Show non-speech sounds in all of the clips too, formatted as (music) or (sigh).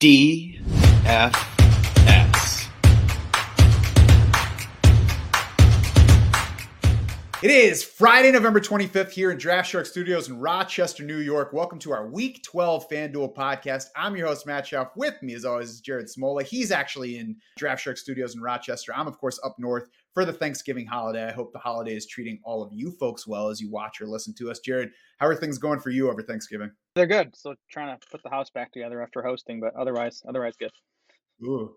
DFS. It is Friday, November 25th here in Draft Shark Studios in Rochester, New York. Welcome to our Week 12 FanDuel podcast. I'm your host, Matt Schauf. With me, as always, is Jared Smola. He's actually in Draft Shark Studios in Rochester. I'm, of course, up north for the Thanksgiving holiday. I hope the holiday is treating all of you folks well as you watch or listen to us. Jared, how are things going for you over Thanksgiving? They're good. So trying to put the house back together after hosting, but otherwise, otherwise good. Ooh,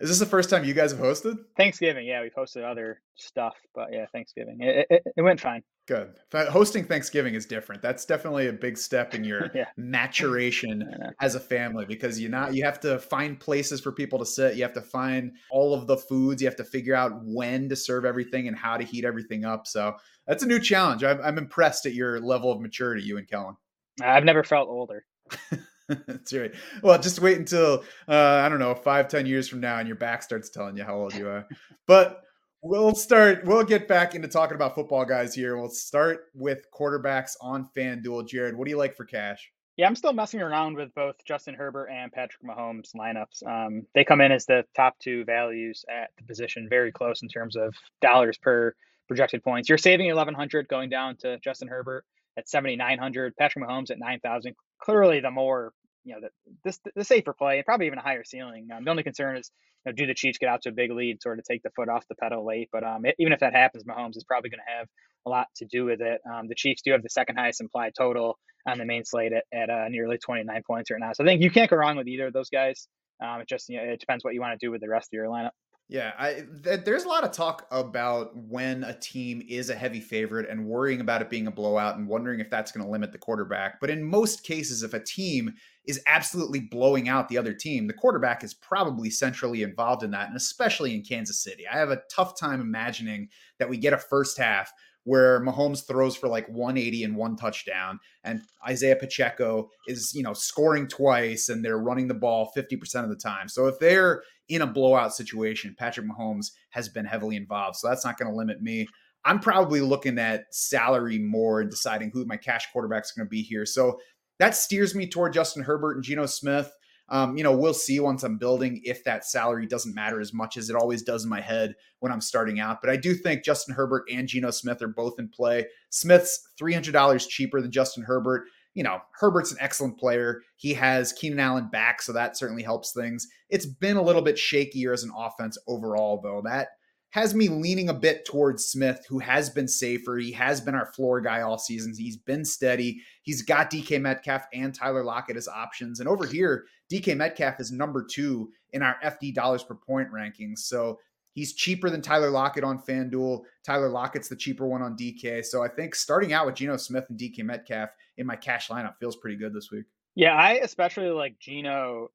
is this the first time you guys have hosted? Thanksgiving, yeah, we've hosted other stuff, but yeah, Thanksgiving, it, it, it went fine. Good. Hosting Thanksgiving is different. That's definitely a big step in your (laughs) yeah. maturation (laughs) as a family because you not you have to find places for people to sit. You have to find all of the foods. You have to figure out when to serve everything and how to heat everything up. So that's a new challenge. I'm, I'm impressed at your level of maturity, you and Kellen. I've never felt older. (laughs) That's right. Well, just wait until uh, I don't know five, ten years from now, and your back starts telling you how old you are. But we'll start. We'll get back into talking about football, guys. Here, we'll start with quarterbacks on FanDuel. Jared, what do you like for cash? Yeah, I'm still messing around with both Justin Herbert and Patrick Mahomes lineups. Um, they come in as the top two values at the position, very close in terms of dollars per projected points. You're saving 1,100 going down to Justin Herbert at 7,900, Patrick Mahomes at 9,000. Clearly, the more you know, the, this the safer play and probably even a higher ceiling. Um, the only concern is, you know, do the Chiefs get out to a big lead, sort of take the foot off the pedal late? But um, it, even if that happens, Mahomes is probably going to have a lot to do with it. Um, the Chiefs do have the second highest implied total on the main slate at, at uh, nearly 29 points right now. So I think you can't go wrong with either of those guys. Um, it just you know, it depends what you want to do with the rest of your lineup. Yeah, I, th- there's a lot of talk about when a team is a heavy favorite and worrying about it being a blowout and wondering if that's going to limit the quarterback. But in most cases, if a team is absolutely blowing out the other team, the quarterback is probably centrally involved in that, and especially in Kansas City. I have a tough time imagining that we get a first half where Mahomes throws for like 180 and one touchdown, and Isaiah Pacheco is, you know, scoring twice and they're running the ball 50% of the time. So if they're in a blowout situation, Patrick Mahomes has been heavily involved. So that's not going to limit me. I'm probably looking at salary more and deciding who my cash quarterback is going to be here. So that steers me toward Justin Herbert and Geno Smith. Um, you know, we'll see once I'm building if that salary doesn't matter as much as it always does in my head when I'm starting out. But I do think Justin Herbert and Geno Smith are both in play. Smith's $300 cheaper than Justin Herbert. You know, Herbert's an excellent player. He has Keenan Allen back, so that certainly helps things. It's been a little bit shakier as an offense overall, though. That has me leaning a bit towards Smith, who has been safer. He has been our floor guy all season. He's been steady. He's got DK Metcalf and Tyler Lockett as options. And over here, DK Metcalf is number two in our FD dollars per point rankings. So he's cheaper than Tyler Lockett on FanDuel. Tyler Lockett's the cheaper one on DK. So I think starting out with Geno Smith and DK Metcalf in my cash lineup feels pretty good this week. Yeah, I especially like Geno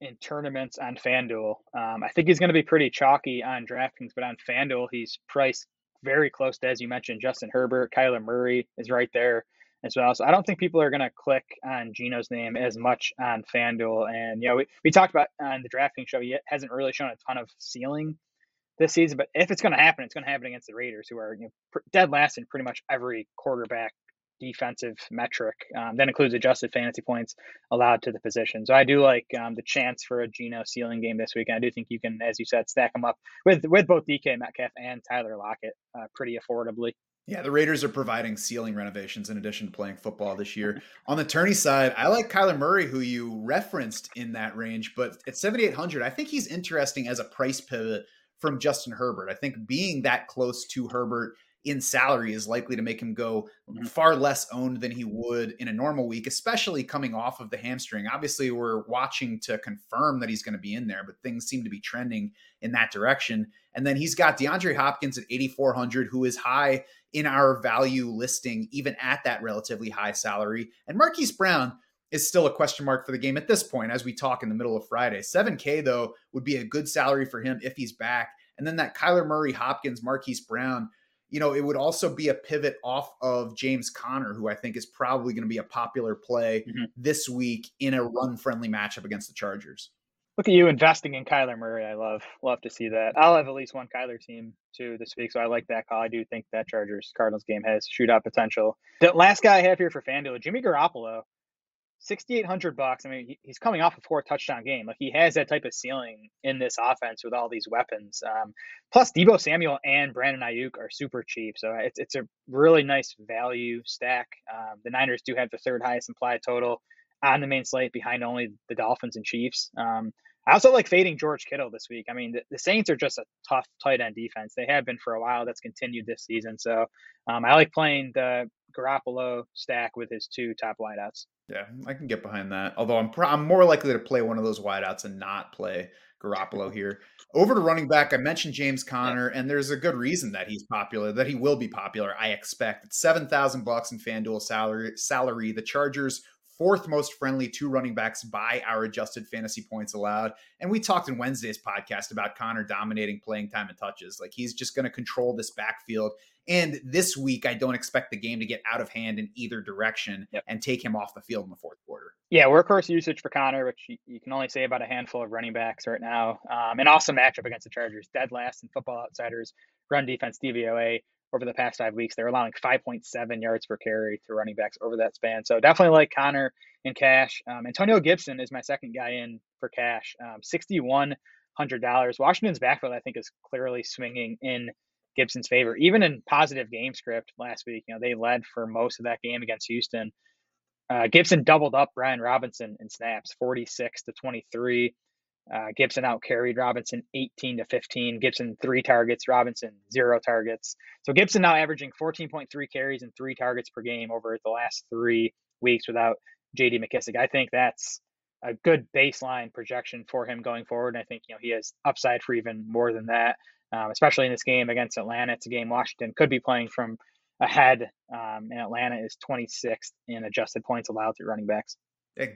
in tournaments on FanDuel. Um, I think he's going to be pretty chalky on DraftKings, but on FanDuel, he's priced very close to, as you mentioned, Justin Herbert. Kyler Murray is right there as well. So I don't think people are going to click on Geno's name as much on FanDuel. And, you know, we, we talked about on the DraftKings show, he hasn't really shown a ton of ceiling this season, but if it's going to happen, it's going to happen against the Raiders, who are you know, dead last in pretty much every quarterback defensive metric. Um, that includes adjusted fantasy points allowed to the position. So I do like um, the chance for a Geno ceiling game this week. And I do think you can, as you said, stack them up with with both DK Metcalf and Tyler Lockett uh, pretty affordably. Yeah, the Raiders are providing ceiling renovations in addition to playing football this year. (laughs) On the tourney side, I like Kyler Murray, who you referenced in that range, but at 7,800, I think he's interesting as a price pivot from Justin Herbert. I think being that close to Herbert in salary is likely to make him go mm-hmm. far less owned than he would in a normal week, especially coming off of the hamstring. Obviously, we're watching to confirm that he's going to be in there, but things seem to be trending in that direction. And then he's got DeAndre Hopkins at 8,400, who is high in our value listing, even at that relatively high salary. And Marquise Brown is still a question mark for the game at this point as we talk in the middle of Friday. 7K, though, would be a good salary for him if he's back. And then that Kyler Murray, Hopkins, Marquise Brown you know, it would also be a pivot off of James Conner, who I think is probably going to be a popular play mm-hmm. this week in a run friendly matchup against the Chargers. Look at you investing in Kyler Murray. I love love to see that. I'll have at least one Kyler team too this week, so I like that call. I do think that Chargers Cardinals game has shootout potential. The last guy I have here for FanDuel, Jimmy Garoppolo. 6,800 bucks. I mean, he's coming off a four touchdown game. Like he has that type of ceiling in this offense with all these weapons. Um, plus, Deebo Samuel and Brandon Aiyuk are super cheap, so it's it's a really nice value stack. Um, the Niners do have the third highest implied total on the main slate, behind only the Dolphins and Chiefs. Um, I also like fading George Kittle this week. I mean, the, the, Saints are just a tough tight end defense. They have been for a while. That's continued this season. So um, I like playing the Garoppolo stack with his two top wideouts. Yeah, I can get behind that. Although I'm pro- I'm more likely to play one of those wideouts and not play Garoppolo (laughs) here. Over to running back, I mentioned James Conner, and there's a good reason that he's popular, that he will be popular. I expect it's seven thousand bucks in FanDuel salary. Salary. The Chargers fourth most friendly to running backs by our adjusted fantasy points allowed. And we talked in Wednesday's podcast about Conner dominating playing time and touches. Like he's just going to control this backfield. And this week, I don't expect the game to get out of hand in either direction yep. and take him off the field in the fourth quarter. Yeah, workhorse usage for Conner, which you, you can only say about a handful of running backs right now. Um, an awesome matchup against the Chargers. Dead last in Football Outsiders run defense DVOA over the past five weeks. They're allowing 5.7 yards per carry to running backs over that span. So definitely like Conner in cash. Um, Antonio Gibson is my second guy in for cash. Um, $6,100. Washington's backfield, I think, is clearly swinging in Gibson's favor. Even in positive game script last week, you know, they led for most of that game against Houston. Uh, Gibson doubled up Brian Robinson in snaps, 46 to 23. Uh, Gibson out carried Robinson 18 to 15. Gibson three targets, Robinson zero targets. So Gibson now averaging 14.3 carries and three targets per game over the last three weeks without JD McKissic. I think that's a good baseline projection for him going forward. And I think you know he has upside for even more than that, um, especially in this game against Atlanta. It's a game Washington could be playing from ahead, um, and Atlanta is 26th in adjusted points allowed through running backs.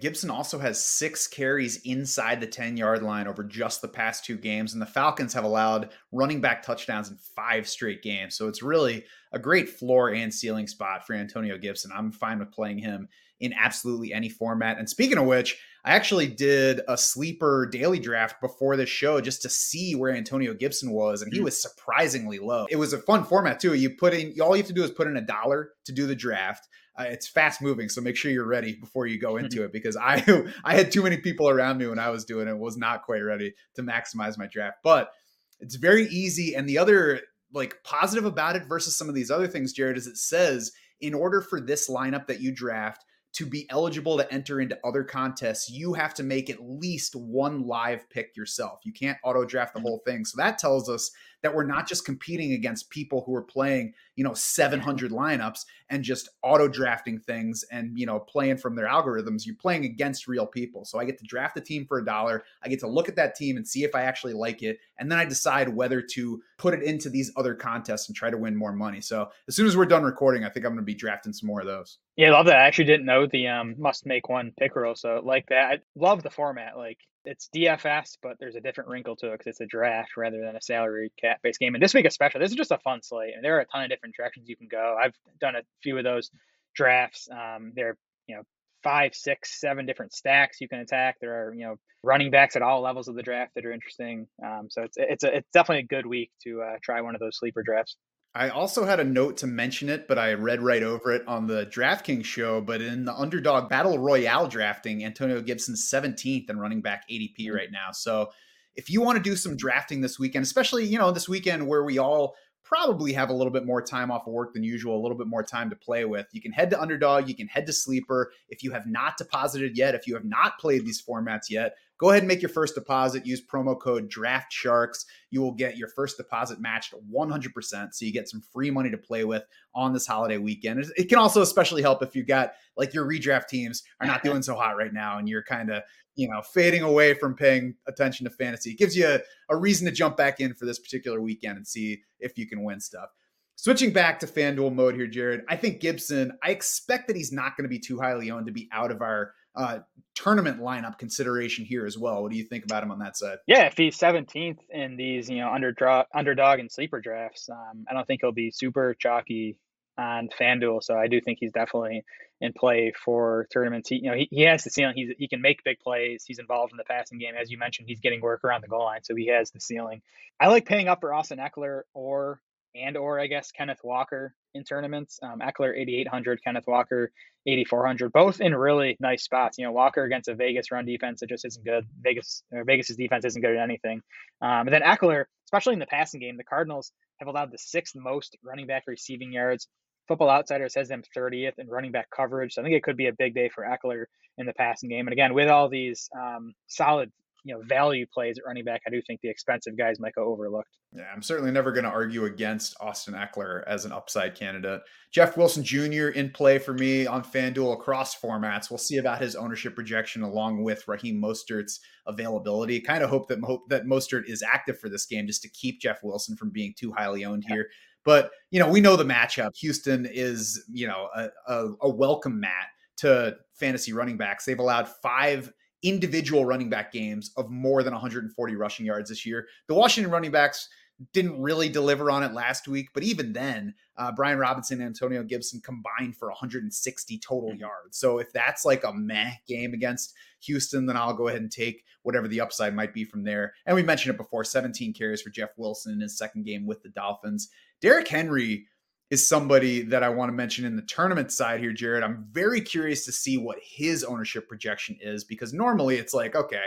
Gibson also has six carries inside the 10 yard line over just the past two games. And the Falcons have allowed running back touchdowns in five straight games. So it's really a great floor and ceiling spot for Antonio Gibson. I'm fine with playing him in absolutely any format. And speaking of which, I actually did a sleeper daily draft before this show just to see where Antonio Gibson was, and he hmm. was surprisingly low. It was a fun format too. You put in all you have to do is put in a dollar to do the draft. Uh, it's fast moving, so make sure you're ready before you go (laughs) into it because I (laughs) I had too many people around me when I was doing it, was not quite ready to maximize my draft. But it's very easy, and the other like positive about it versus some of these other things, Jared, is it says in order for this lineup that you draft to be eligible to enter into other contests, you have to make at least one live pick yourself. You can't auto draft the mm-hmm. whole thing. So that tells us that we're not just competing against people who are playing, you know, 700 lineups and just auto drafting things and, you know, playing from their algorithms. You're playing against real people. So I get to draft a team for a dollar. I get to look at that team and see if I actually like it. And then I decide whether to put it into these other contests and try to win more money. So as soon as we're done recording, I think I'm going to be drafting some more of those. Yeah, I love that. I actually didn't know the um, must make one pick rule. So like that. I love the format. Like it's DFS, but there's a different wrinkle to it because it's a draft rather than a salary cap based game. And this week especially, this is just a fun slate, and there are a ton of different directions you can go. I've done a few of those drafts. Um, there are you know five, six, seven different stacks you can attack. There are you know running backs at all levels of the draft that are interesting. Um, so it's it's a, it's definitely a good week to uh, try one of those sleeper drafts. I also had a note to mention it, but I read right over it on the DraftKings show. But in the underdog battle royale drafting, Antonio Gibson's 17th and running back ADP mm-hmm. right now. So if you want to do some drafting this weekend, especially, you know, this weekend where we all probably have a little bit more time off of work than usual, a little bit more time to play with. You can head to Underdog, you can head to Sleeper. If you have not deposited yet, if you have not played these formats yet, go ahead and make your first deposit. Use promo code Draft Sharks. You will get your first deposit matched 100%. So you get some free money to play with on this holiday weekend. It can also especially help if you got like your redraft teams are not doing so hot right now and you're kind of you know, fading away from paying attention to fantasy. It gives you a, a reason to jump back in for this particular weekend and see if you can win stuff. Switching back to FanDuel mode here, Jared, I think Gibson, I expect that he's not going to be too highly owned to be out of our uh, tournament lineup consideration here as well. What do you think about him on that side? Yeah, if he's 17th in these, you know, under underdog, underdog and sleeper drafts, um, I don't think he'll be super chalky on FanDuel. So I do think he's definitely in play for tournaments. He, you know, he, he has the ceiling. He's, he can make big plays. He's involved in the passing game. As you mentioned, he's getting work around the goal line. So he has the ceiling. I like paying up for Austin Ekeler or and or I guess Kenneth Walker in tournaments. Um, Ekeler 8800, Kenneth Walker 8400, both in really nice spots. You know, Walker against a Vegas run defense that just isn't good. Vegas or Vegas's defense isn't good at anything. Um, and then Ekeler, especially in the passing game, the Cardinals have allowed the sixth most running back receiving yards. Football Outsiders has them 30th in running back coverage. So I think it could be a big day for Ekeler in the passing game. And again, with all these um, solid you know value plays at running back, I do think the expensive guys might go overlooked. Yeah, I'm certainly never going to argue against Austin Ekeler as an upside candidate. Jeff Wilson Jr. in play for me on FanDuel across formats. We'll see about his ownership projection along with Raheem Mostert's availability. Kind of hope that Mo- that Mostert is active for this game just to keep Jeff Wilson from being too highly owned yeah. here. But you know, we know the matchup. Houston is you know a, a, a welcome mat to fantasy running backs. They've allowed five individual running back games of more than 140 rushing yards this year. The Washington running backs didn't really deliver on it last week, but even then, uh, Brian Robinson and Antonio Gibson combined for 160 total mm-hmm. yards. So if that's like a meh game against Houston, then I'll go ahead and take whatever the upside might be from there. And we mentioned it before 17 carries for Jeff Wilson in his second game with the Dolphins. Derrick Henry is somebody that I want to mention in the tournament side here, Jared. I'm very curious to see what his ownership projection is because normally it's like, okay,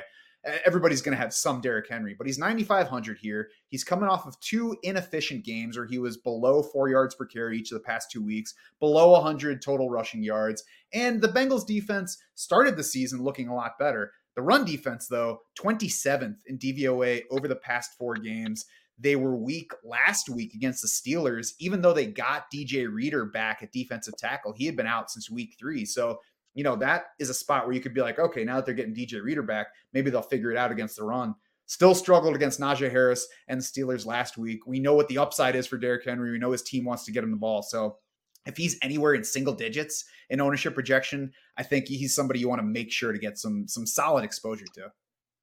everybody's going to have some Derrick Henry, but he's 9,500 here. He's coming off of two inefficient games where he was below four yards per carry each of the past two weeks, below 100 total rushing yards. And the Bengals defense started the season looking a lot better. The run defense, though, 27th in DVOA over the past four games. They were weak last week against the Steelers, even though they got DJ Reader back at defensive tackle. He had been out since week three. So, you know, that is a spot where you could be like, okay, now that they're getting DJ Reader back, maybe they'll figure it out against the run. Still struggled against Najee Harris and the Steelers last week. We know what the upside is for Derrick Henry. We know his team wants to get him the ball. So if he's anywhere in single digits in ownership projection, I think he's somebody you want to make sure to get some some solid exposure to.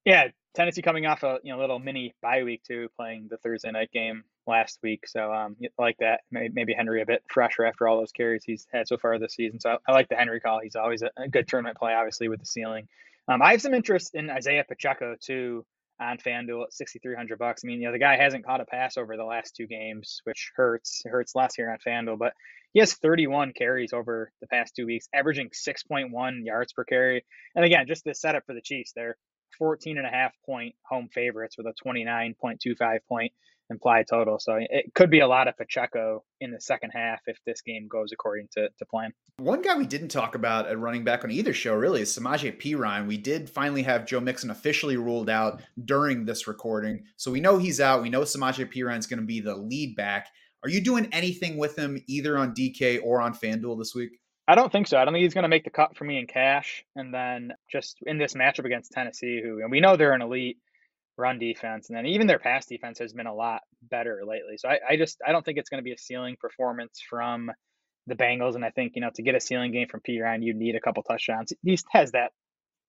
Yeah, Tennessee coming off a you know little mini bye week too, playing the Thursday night game last week. So um, like that. Maybe Henry a bit fresher after all those carries he's had so far this season. So I, I like the Henry call. He's always a, a, good tournament play, obviously with the ceiling. Um, I have some interest in Isaiah Pacheco too on FanDuel at 6,300 bucks. I mean, you know, the guy hasn't caught a pass over the last two games, which hurts. It hurts less here on FanDuel, but he has 31 carries over the past two weeks, averaging 6.1 yards per carry. And again, just the setup for the Chiefs, they're 14 and a half point home favorites with a 29.25 point implied total. So it could be a lot of Pacheco in the second half if this game goes according to, to plan. One guy we didn't talk about at running back on either show really is Samaje Perine. We did finally have Joe Mixon officially ruled out during this recording. So we know he's out. We know Samaje Perine is going to be the lead back. Are you doing anything with him either on DK or on FanDuel this week? I don't think so. I don't think he's going to make the cut for me in cash. And then just in this matchup against Tennessee, who and we know they're an elite run defense, and then even their pass defense has been a lot better lately. So I, I just I don't think it's going to be a ceiling performance from the Bengals. And I think you know to get a ceiling game from Perine, you need a couple touchdowns. He has that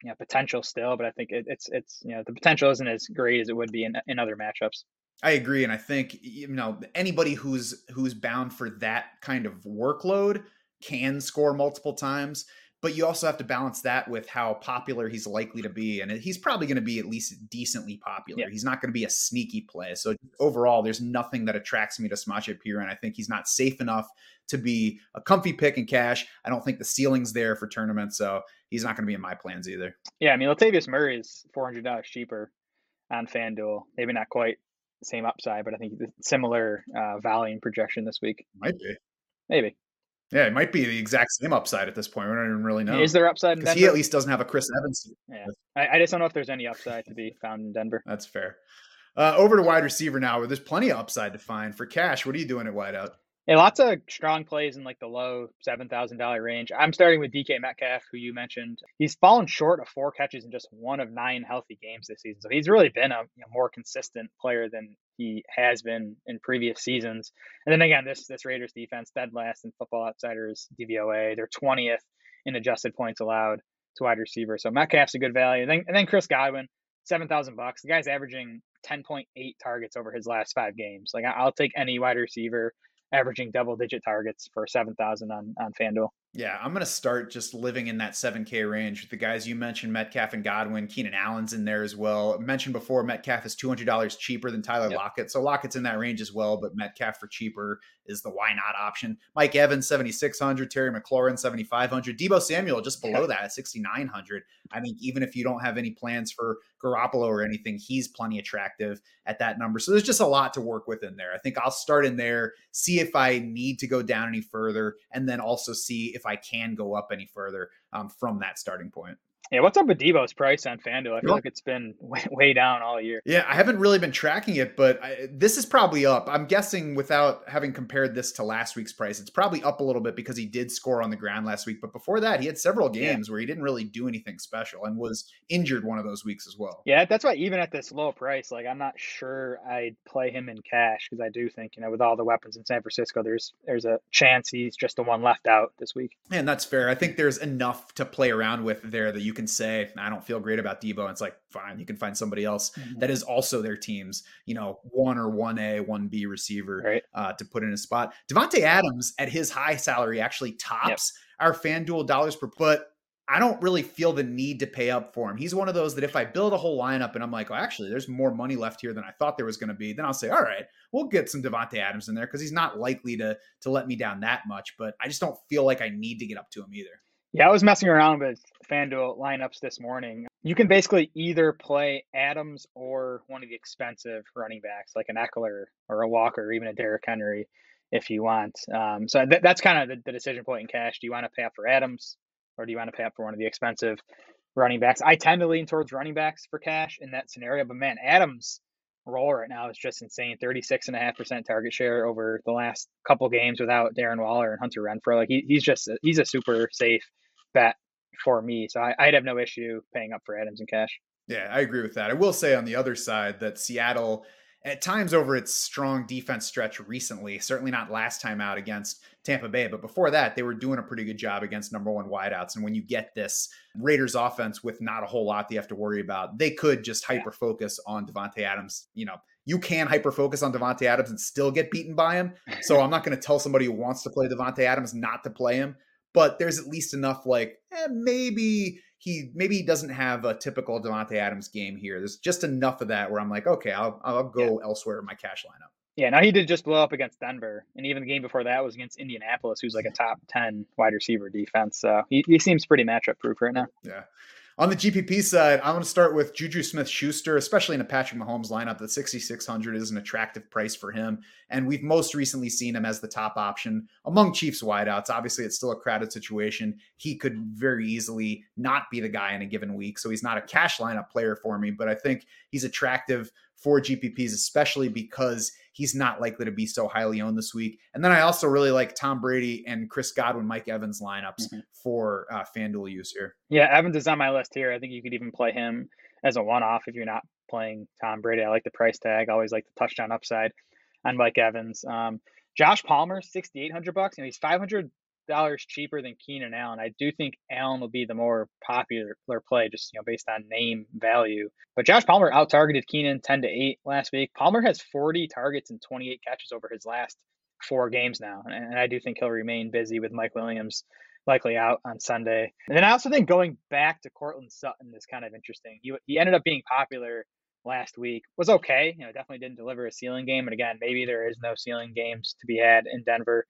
you know, potential still, but I think it, it's it's you know the potential isn't as great as it would be in in other matchups. I agree, and I think you know anybody who's who's bound for that kind of workload can score multiple times but you also have to balance that with how popular he's likely to be and he's probably going to be at least decently popular. Yeah. he's not going to be a sneaky play so overall there's nothing that attracts me to Samaje Perine I think he's not safe enough to be a comfy pick in cash. I don't think the ceiling's there for tournaments so he's not going to be in my plans either. Yeah I mean Latavius Murray is $400 cheaper on FanDuel. Maybe not quite the same upside but I think similar uh, and projection this week. Might be. Maybe yeah, it might be the exact same upside at this point. We don't even really know. Is there upside? Because he at least doesn't have a Chris Evans. Yeah, I, I, just don't know if there's any upside to be found in Denver. That's fair. Uh, over to wide receiver now, where there's plenty of upside to find for cash. What are you doing at wideout? Yeah, lots of strong plays in like the low seven thousand dollar range. I'm starting with DK Metcalf, who you mentioned. He's fallen short of four catches in just one of nine healthy games this season, so he's really been a you know, more consistent player than he has been in previous seasons. And then again, this this Raiders defense dead last in Football Outsiders DVOA. They're twentieth in adjusted points allowed to wide receiver. So Metcalf's a good value. And then and then Chris Godwin, seven thousand bucks. The guy's averaging ten point eight targets over his last five games. Like I'll take any wide receiver averaging double digit targets for 7,000 on, on FanDuel. Yeah, I'm going to start just living in that 7K range. The guys you mentioned, Metcalf and Godwin, Keenan Allen's in there as well. mentioned before, Metcalf is $200 cheaper than Tyler yep. Lockett. So Lockett's in that range as well, but Metcalf for cheaper is the why not option. Mike Evans, 7,600. Terry McLaurin, 7,500. Deebo Samuel just below that at 6,900. I think even if you don't have any plans for Garoppolo or anything, he's plenty attractive at that number. So there's just a lot to work with in there. I think I'll start in there, see if I need to go down any further, and then also see if I can go up any further um, from that starting point. Yeah, what's up with Deebo's price on FanDuel? I feel like it's been (laughs) way, way, down all year. Yeah, I haven't really been tracking it, but I, this is probably up. I'm guessing without having compared this to last week's price, it's probably up a little bit because he did score on the ground last week. But before that, he had several games yeah. where he didn't really do anything special and was injured one of those weeks as well. Yeah, that's why even at this low price, like I'm not sure I'd play him in cash because I do think you know with all the weapons in San Francisco, there's there's a chance he's just the one left out this week. And that's fair. I think there's enough to play around with there that you can say I don't feel great about Deebo. And it's like, fine, you can find somebody else mm-hmm. that is also their team's, you know, one or one A, one B receiver right. uh, to put in a spot. Davante Adams at his high salary actually tops yep. our FanDuel dollars per but I don't really feel the need to pay up for him. He's one of those that if I build a whole lineup and I'm like, well, actually, there's more money left here than I thought there was going to be, then I'll say, all right, we'll get some Davante Adams in there because he's not likely to to let me down that much. But I just don't feel like I need to get up to him either. Yeah, I was messing around with FanDuel lineups this morning. You can basically either play Adams or one of the expensive running backs, like an Ekeler or a Walker, or even a Derrick Henry, if you want. Um, so th- that's kind of the, the, decision point in cash. Do you want to pay up for Adams or do you want to pay up for one of the expensive running backs? I tend to lean towards running backs for cash in that scenario, but man, Adams roll right now is just insane. 36.5% target share over the last couple games without Darren Waller and Hunter Renfrow. Like he, he's just, he's a super safe bet for me. So I, would have no issue paying up for Adams in cash. Yeah, I agree with that. I will say on the other side that Seattle, at times over its strong defense stretch recently, certainly not last time out against Tampa Bay, but before that, they were doing a pretty good job against number one wideouts. And when you get this Raiders offense with not a whole lot they have to worry about, they could just hyper focus on Davante Adams. You know, you can hyper focus on Davante Adams and still get beaten by him. So (laughs) I'm not going to tell somebody who wants to play Davante Adams not to play him but there's at least enough like eh, maybe he maybe he doesn't have a typical Davante Adams game here. There's just enough of that where I'm like, okay, I'll I'll go yeah. elsewhere in my cash lineup. Yeah, now he did just blow up against Denver, and even the game before that was against Indianapolis, who's like a top ten wide receiver defense. So he, he seems pretty matchup proof right now. Yeah. On the GPP side, I'm going to start with Juju Smith Schuster, especially in a Patrick Mahomes lineup. The 6,600 is an attractive price for him. And we've most recently seen him as the top option among Chiefs wideouts. Obviously, it's still a crowded situation. He could very easily not be the guy in a given week. So he's not a cash lineup player for me, but I think he's attractive for GPPs, especially because he's not likely to be so highly owned this week. And then I also really like Tom Brady and Chris Godwin, Mike Evans lineups mm-hmm. for uh, FanDuel use here. Yeah, Evans is on my list here. I think you could even play him as a one off if you're not playing Tom Brady. I like the price tag. I always like the touchdown upside on Mike Evans. Um, Josh Palmer, 6,800 bucks. You know, he's 500 dollars cheaper than Keenan Allen. I do think Allen will be the more popular play, just you know, based on name value. But Josh Palmer out targeted Keenan 10 to 8 last week. Palmer has 40 targets and 28 catches over his last four games now. And I do think he'll remain busy with Mike Williams likely out on Sunday. And then I also think going back to Courtland Sutton is kind of interesting. He, he ended up being popular last week. Was okay, you know, definitely didn't deliver a ceiling game. And again, maybe there is no ceiling games to be had in Denver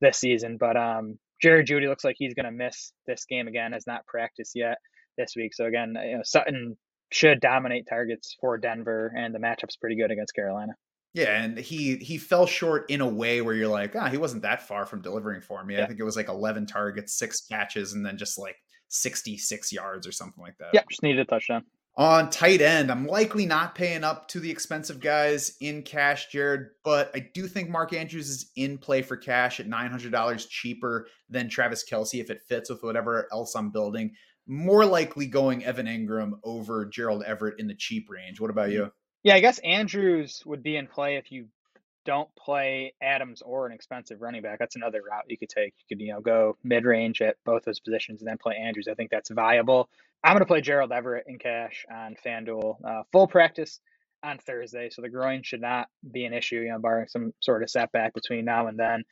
this season. But um, Jerry Jeudy looks like he's going to miss this game again, has not practiced yet this week. So again, you know, Sutton should dominate targets for Denver, and the matchup's pretty good against Carolina. Yeah, and he he fell short in a way where you're like, ah, he wasn't that far from delivering for me. Yeah. I think it was like 11 targets, six catches, and then just like 66 yards or something like that. Yep, just needed a touchdown. On tight end, I'm likely not paying up to the expensive guys in cash, Jared, but I do think Mark Andrews is in play for cash at $900 cheaper than Travis Kelce if it fits with whatever else I'm building. More likely going Evan Engram over Gerald Everett in the cheap range. What about mm-hmm. you? Yeah, I guess Andrews would be in play if you don't play Adams or an expensive running back. That's another route you could take. You could, you know, go mid range at both those positions and then play Andrews. I think that's viable. I'm going to play Gerald Everett in cash on FanDuel. Uh, full practice on Thursday, so the groin should not be an issue, you know, barring some sort of setback between now and then.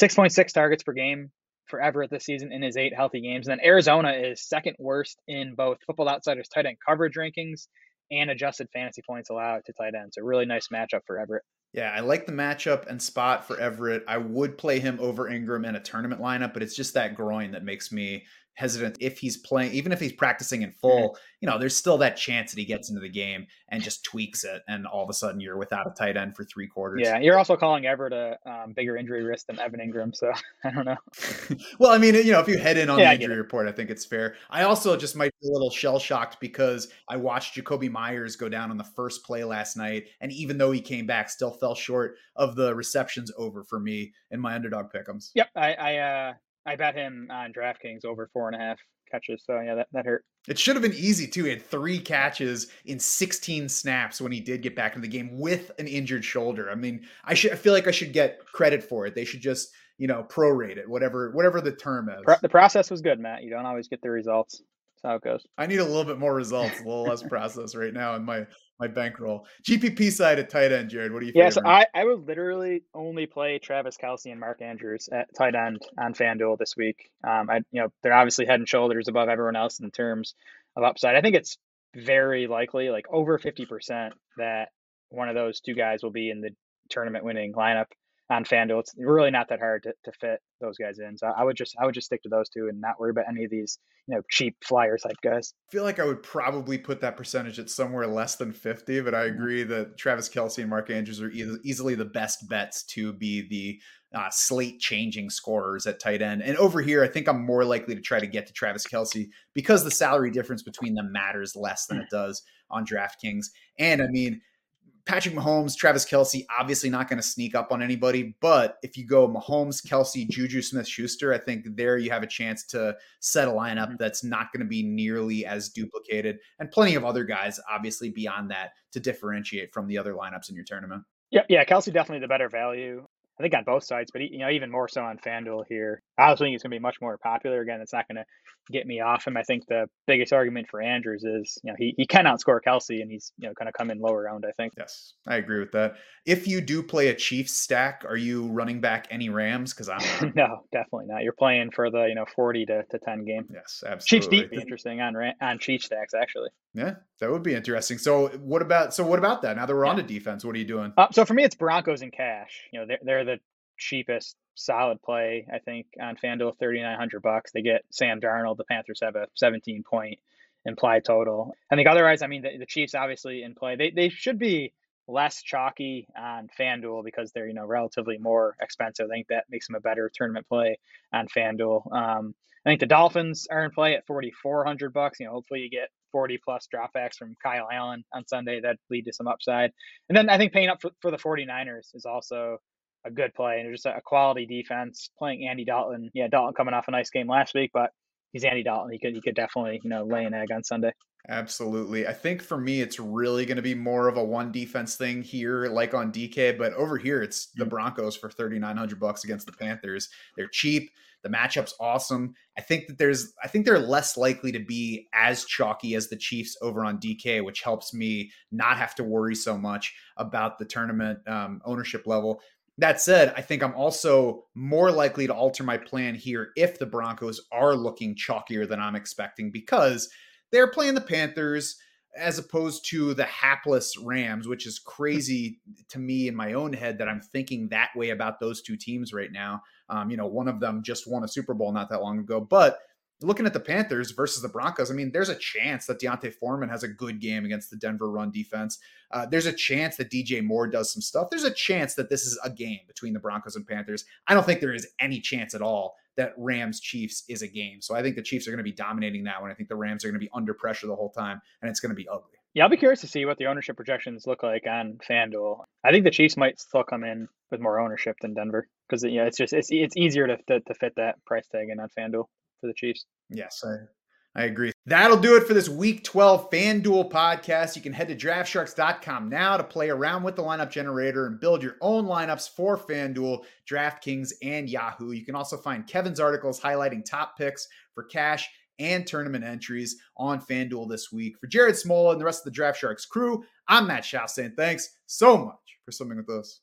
6.6 targets per game for Everett this season in his eight healthy games. And then Arizona is second worst in both Football Outsiders tight end coverage rankings and adjusted fantasy points allowed to tight ends. So really nice matchup for Everett. Yeah, I like the matchup and spot for Everett. I would play him over Engram in a tournament lineup, but it's just that groin that makes me hesitant if he's playing, even if he's practicing in full, mm-hmm. you know, there's still that chance that he gets into the game and just tweaks it. And all of a sudden you're without a tight end for three quarters. Yeah. You're also calling Everett a um, bigger injury risk than Evan Engram, So (laughs) I don't know. (laughs) well, I mean, you know, if you head in on yeah, the injury report, I think it's fair. I also just might be a little shell shocked because I watched Jakobi Meyers go down on the first play last night. And even though he came back, still fell short of the receptions over for me in my underdog pickums. Yep. I, I, uh, I bet him on DraftKings over four and a half catches. So yeah, that, that hurt. It should have been easy too. He had three catches in 16 snaps when he did get back into the game with an injured shoulder. I mean, I should I feel like I should get credit for it. They should just, you know, prorate it, whatever whatever the term is. The process was good, Matt. You don't always get the results. That's how it goes. I need a little bit more results, a little less process right now in my my bankroll. GPP side at tight end, Jared. What do you? Yeah, so I, I would literally only play Travis Kelce and Mark Andrews at tight end on FanDuel this week. Um, I you know they're obviously head and shoulders above everyone else in terms of upside. I think it's very likely, like over fifty percent, that one of those two guys will be in the tournament winning lineup on FanDuel. It's really not that hard to, to fit those guys in. So I would just I would just stick to those two and not worry about any of these you know cheap flyer type guys. I feel like I would probably put that percentage at somewhere less than fifty, but I mm-hmm. agree that Travis Kelce and Mark Andrews are e- easily the best bets to be the uh, slate changing scorers at tight end. And over here, I think I'm more likely to try to get to Travis Kelce because the salary difference between them matters less than it does on DraftKings. And I mean Patrick Mahomes, Travis Kelce, obviously not going to sneak up on anybody. But if you go Mahomes, Kelce, Juju Smith Schuster, I think there you have a chance to set a lineup mm-hmm. that's not going to be nearly as duplicated. And plenty of other guys, obviously, beyond that to differentiate from the other lineups in your tournament. Yeah, yeah, Kelce definitely the better value. I think on both sides, but you know, even more so on FanDuel here. I also think he's going to be much more popular. Again, it's not going to get me off him. I think the biggest argument for Andrews is, you know, he, he can outscore Kelce and he's, you know, going to come in lower round, I think. Yes, I agree with that. If you do play a Chiefs stack, are you running back any Rams? Because I'm (laughs) no, definitely not. You're playing for the, you know, 40 to, to 10 game. Yes, absolutely. Chiefs deep be interesting on, on Chiefs stacks, actually. Yeah, that would be interesting. So what about, so what about that? Now that we're yeah. on to defense, what are you doing? Uh, so for me, it's Broncos and cash. You know, they're, they're the cheapest solid play, I think, on FanDuel, 3900 bucks. They get Sam Darnold. The Panthers have a 17 point implied total. I think otherwise, I mean, the, the Chiefs obviously in play. They, they should be less chalky on FanDuel because they're, you know, relatively more expensive. I think that makes them a better tournament play on FanDuel. Um, I think the Dolphins are in play at 4,400 bucks. You know, hopefully you get 40 plus dropbacks from Kyle Allen on Sunday that lead to some upside. And then I think paying up for, for the 49ers is also a good play and just a quality defense playing Andy Dalton. Yeah, Dalton coming off a nice game last week, but he's Andy Dalton. He could he could definitely you know lay an egg on Sunday. Absolutely. I think for me, it's really going to be more of a one defense thing here, like on DK. But over here, it's the mm. Broncos for thirty nine hundred bucks against the Panthers. They're cheap. The matchup's awesome. I think that there's, I think they're less likely to be as chalky as the Chiefs over on DK, which helps me not have to worry so much about the tournament um, ownership level. That said, I think I'm also more likely to alter my plan here if the Broncos are looking chalkier than I'm expecting because they're playing the Panthers as opposed to the hapless Rams, which is crazy to me in my own head that I'm thinking that way about those two teams right now. Um, you know, one of them just won a Super Bowl not that long ago, but looking at the Panthers versus the Broncos, I mean, there's a chance that D'Onta Foreman has a good game against the Denver run defense. Uh, there's a chance that DJ Moore does some stuff. There's a chance that this is a game between the Broncos and Panthers. I don't think there is any chance at all that Rams Chiefs is a game. So I think the Chiefs are going to be dominating that one. I think the Rams are going to be under pressure the whole time, and it's going to be ugly. Yeah, I'll be curious to see what the ownership projections look like on FanDuel. I think the Chiefs might still come in with more ownership than Denver because yeah, it's just it's it's easier to, to, to fit that price tag in on FanDuel for the Chiefs. Yes, I, I agree. That'll do it for this Week 12 FanDuel podcast. You can head to DraftSharks.com now to play around with the lineup generator and build your own lineups for FanDuel, DraftKings, and Yahoo. You can also find Kevin's articles highlighting top picks for cash and tournament entries on FanDuel this week. For Jared Smola and the rest of the Draft Sharks crew, I'm Matt Schauf saying thanks so much for swimming with us.